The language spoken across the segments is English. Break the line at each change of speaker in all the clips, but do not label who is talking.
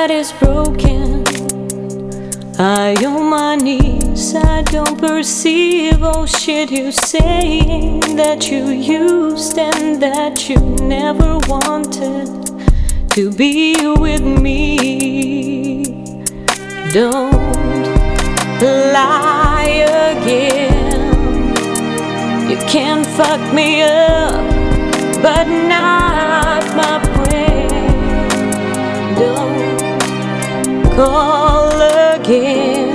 Pride is broken. I on my knees. I don't perceive all shit you're saying that you used and that you never wanted to be with me. Don't lie again. You can't fuck me up, but not Don't again.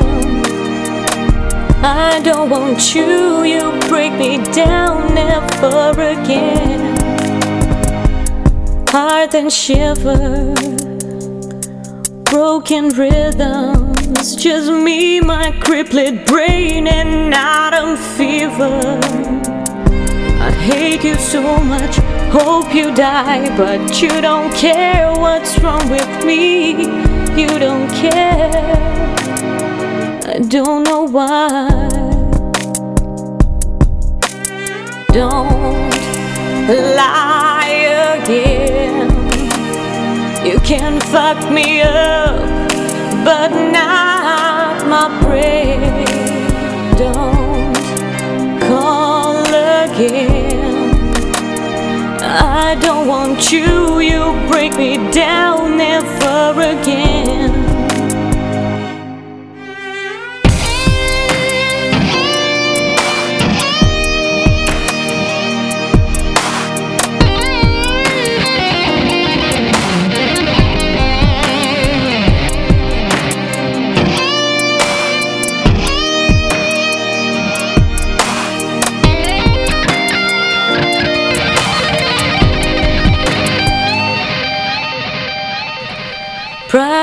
I don't want you, you break me down, never again. Heart and shiver, broken rhythms, just me, my crippled brain, and autumn fever. I hate you so much, hope you die, but you don't care what's wrong with me. You don't care. I don't know why. Don't lie again. You can fuck me up, but not my brain. Don't call again. I don't want you, you break me down again.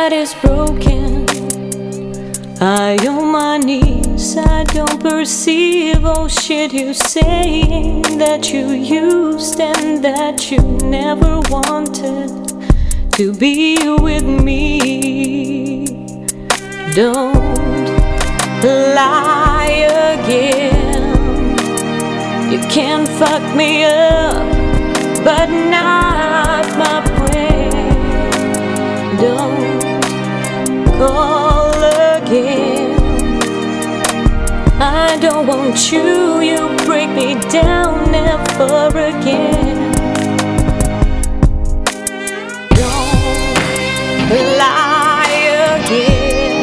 Pride is broken. I on my knees. I don't perceive all shit you're saying that you used and that you never wanted to be with me. Don't lie again. You can fuck me up, but I don't you, you break me down never again. Don't lie again.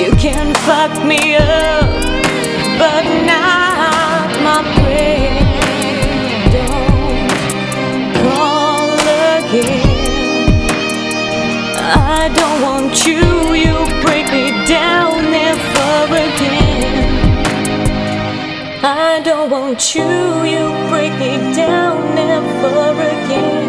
You can fuck me up, but not my brain. Don't call again. I don't want you, you break me down never again. I don't want you, you break me down never again.